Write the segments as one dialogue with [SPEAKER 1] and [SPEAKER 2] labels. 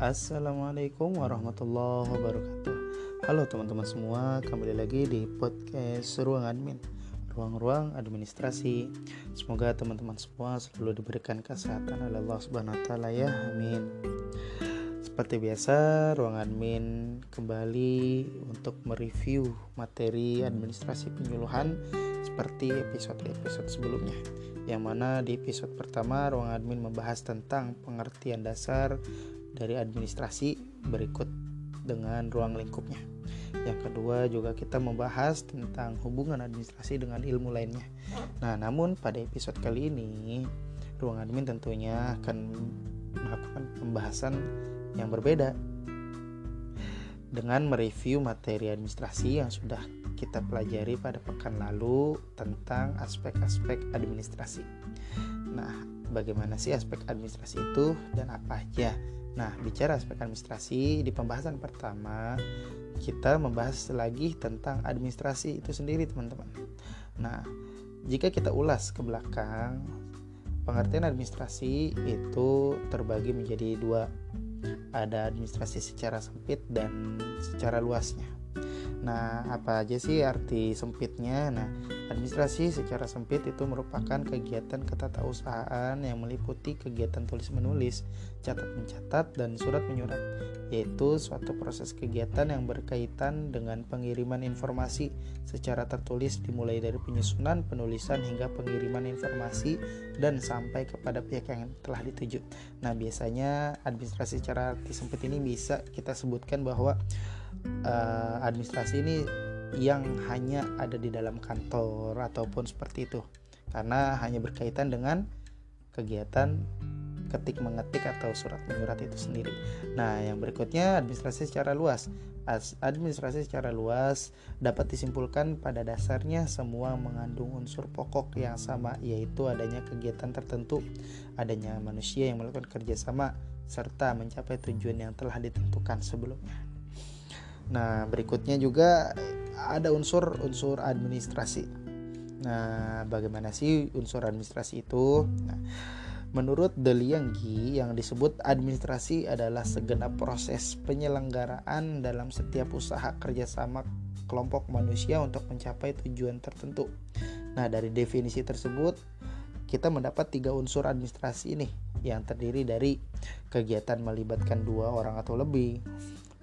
[SPEAKER 1] Assalamualaikum warahmatullahi wabarakatuh. Halo teman-teman semua Kembali lagi di podcast Ruang Admin Ruang-ruang administrasi. Semoga teman-teman semua selalu diberikan kesehatan oleh Allah Subhanahu wa taala ya Amin. Seperti biasa Ruang Admin kembali untuk mereview materi administrasi penyuluhan seperti episode-episode sebelumnya yang mana di episode pertama ruang admin membahas tentang pengertian dasar dari administrasi berikut dengan ruang lingkupnya. Yang kedua juga kita membahas tentang hubungan administrasi dengan ilmu lainnya. Nah, namun pada episode kali ini ruang admin tentunya akan melakukan pembahasan yang berbeda dengan mereview materi administrasi yang sudah kita pelajari pada pekan lalu tentang aspek-aspek administrasi. Nah, bagaimana sih aspek administrasi itu dan apa aja Nah, bicara aspek administrasi di pembahasan pertama kita membahas lagi tentang administrasi itu sendiri, teman-teman. Nah, jika kita ulas ke belakang, pengertian administrasi itu terbagi menjadi dua. Ada administrasi secara sempit dan secara luasnya. Nah, apa aja sih arti sempitnya? Nah, administrasi secara sempit itu merupakan kegiatan ketatausahaan yang meliputi kegiatan tulis-menulis, catat-mencatat, dan surat-menyurat, yaitu suatu proses kegiatan yang berkaitan dengan pengiriman informasi secara tertulis dimulai dari penyusunan, penulisan, hingga pengiriman informasi dan sampai kepada pihak yang telah dituju. Nah, biasanya administrasi secara sempit ini bisa kita sebutkan bahwa uh, administrasi ini yang hanya ada di dalam kantor ataupun seperti itu karena hanya berkaitan dengan kegiatan ketik mengetik atau surat menyurat itu sendiri. Nah, yang berikutnya administrasi secara luas. As administrasi secara luas dapat disimpulkan pada dasarnya semua mengandung unsur pokok yang sama yaitu adanya kegiatan tertentu, adanya manusia yang melakukan kerjasama serta mencapai tujuan yang telah ditentukan sebelumnya. Nah, berikutnya juga ada unsur-unsur administrasi. Nah, bagaimana sih unsur administrasi itu? Nah, menurut Delianggi yang disebut administrasi adalah segenap proses penyelenggaraan dalam setiap usaha kerjasama kelompok manusia untuk mencapai tujuan tertentu. Nah, dari definisi tersebut kita mendapat tiga unsur administrasi ini yang terdiri dari kegiatan melibatkan dua orang atau lebih,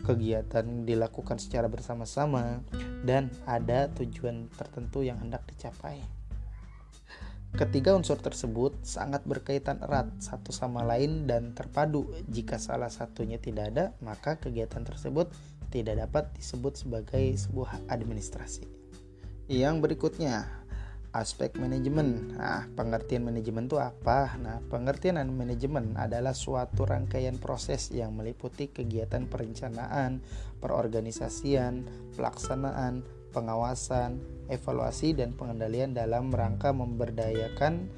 [SPEAKER 1] kegiatan dilakukan secara bersama-sama, dan ada tujuan tertentu yang hendak dicapai. Ketiga unsur tersebut sangat berkaitan erat satu sama lain dan terpadu. Jika salah satunya tidak ada, maka kegiatan tersebut tidak dapat disebut sebagai sebuah administrasi. Yang berikutnya, aspek manajemen. Nah, pengertian manajemen itu apa? Nah, pengertian manajemen adalah suatu rangkaian proses yang meliputi kegiatan perencanaan, perorganisasian, pelaksanaan, pengawasan, evaluasi dan pengendalian dalam rangka memberdayakan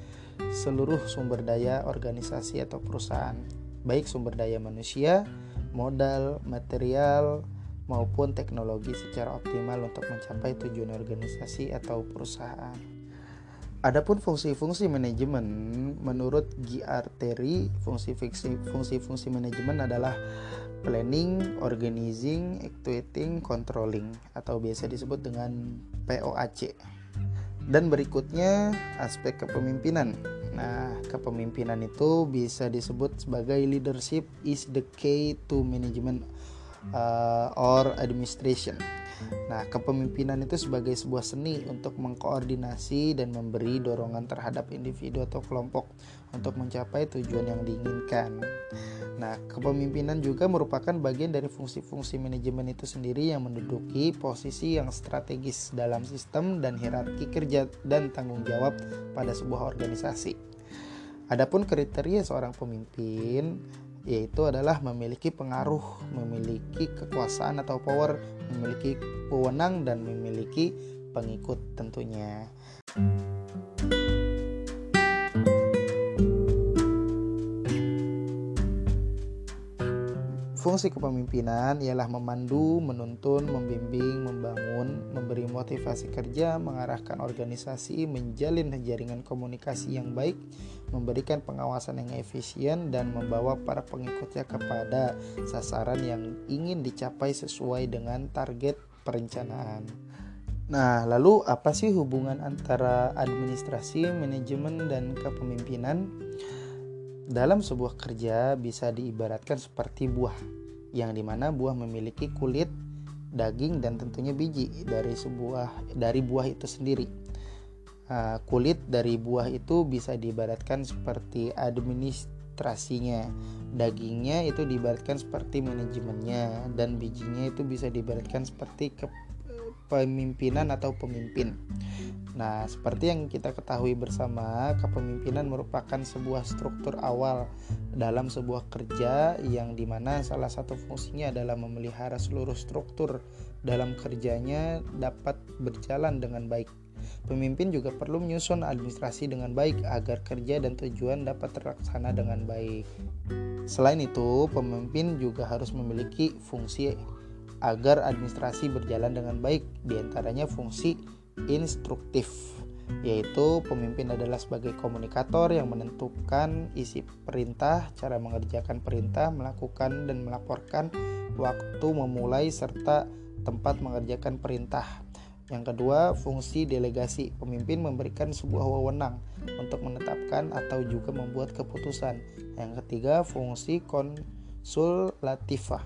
[SPEAKER 1] seluruh sumber daya organisasi atau perusahaan, baik sumber daya manusia, modal, material, maupun teknologi secara optimal untuk mencapai tujuan organisasi atau perusahaan. Adapun fungsi-fungsi manajemen menurut Giarteri, fungsi-fungsi manajemen adalah planning, organizing, actuating, controlling atau biasa disebut dengan POAC. Dan berikutnya aspek kepemimpinan. Nah, kepemimpinan itu bisa disebut sebagai leadership is the key to management uh, or administration. Nah, kepemimpinan itu sebagai sebuah seni untuk mengkoordinasi dan memberi dorongan terhadap individu atau kelompok untuk mencapai tujuan yang diinginkan. Nah, kepemimpinan juga merupakan bagian dari fungsi-fungsi manajemen itu sendiri yang menduduki posisi yang strategis dalam sistem dan hierarki kerja dan tanggung jawab pada sebuah organisasi. Adapun kriteria seorang pemimpin yaitu adalah memiliki pengaruh, memiliki kekuasaan atau power, memiliki wewenang dan memiliki pengikut tentunya. Fungsi kepemimpinan ialah memandu, menuntun, membimbing, membangun, memberi motivasi kerja, mengarahkan organisasi, menjalin jaringan komunikasi yang baik, memberikan pengawasan yang efisien, dan membawa para pengikutnya kepada sasaran yang ingin dicapai sesuai dengan target perencanaan. Nah, lalu apa sih hubungan antara administrasi, manajemen, dan kepemimpinan? Dalam sebuah kerja bisa diibaratkan seperti buah, yang di mana buah memiliki kulit, daging, dan tentunya biji dari sebuah dari buah itu sendiri. Uh, kulit dari buah itu bisa diibaratkan seperti administrasinya, dagingnya itu diibaratkan seperti manajemennya, dan bijinya itu bisa diibaratkan seperti kepemimpinan atau pemimpin. Nah, seperti yang kita ketahui bersama, kepemimpinan merupakan sebuah struktur awal dalam sebuah kerja yang di mana salah satu fungsinya adalah memelihara seluruh struktur dalam kerjanya dapat berjalan dengan baik. Pemimpin juga perlu menyusun administrasi dengan baik agar kerja dan tujuan dapat terlaksana dengan baik. Selain itu, pemimpin juga harus memiliki fungsi agar administrasi berjalan dengan baik, di antaranya fungsi instruktif yaitu pemimpin adalah sebagai komunikator yang menentukan isi perintah, cara mengerjakan perintah, melakukan dan melaporkan waktu memulai serta tempat mengerjakan perintah. Yang kedua, fungsi delegasi. Pemimpin memberikan sebuah wewenang untuk menetapkan atau juga membuat keputusan. Yang ketiga, fungsi konsulatifah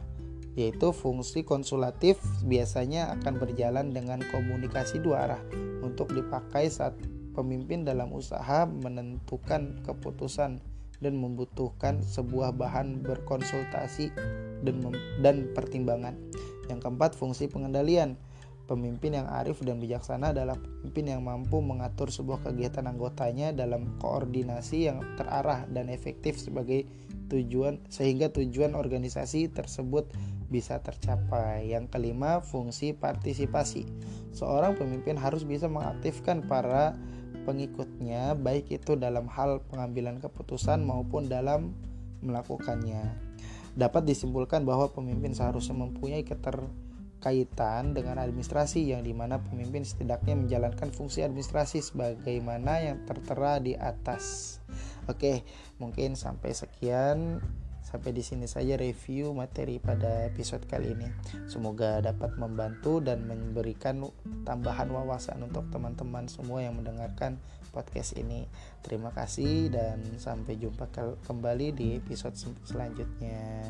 [SPEAKER 1] yaitu fungsi konsulatif biasanya akan berjalan dengan komunikasi dua arah untuk dipakai saat pemimpin dalam usaha menentukan keputusan dan membutuhkan sebuah bahan berkonsultasi dan dan pertimbangan. Yang keempat, fungsi pengendalian. Pemimpin yang arif dan bijaksana adalah pemimpin yang mampu mengatur sebuah kegiatan anggotanya dalam koordinasi yang terarah dan efektif sebagai tujuan sehingga tujuan organisasi tersebut bisa tercapai. Yang kelima, fungsi partisipasi. Seorang pemimpin harus bisa mengaktifkan para pengikutnya baik itu dalam hal pengambilan keputusan maupun dalam melakukannya. Dapat disimpulkan bahwa pemimpin seharusnya mempunyai keter kaitan dengan administrasi yang di mana pemimpin setidaknya menjalankan fungsi administrasi sebagaimana yang tertera di atas. Oke, mungkin sampai sekian. Sampai di sini saja review materi pada episode kali ini. Semoga dapat membantu dan memberikan tambahan wawasan untuk teman-teman semua yang mendengarkan podcast ini. Terima kasih dan sampai jumpa kembali di episode selanjutnya.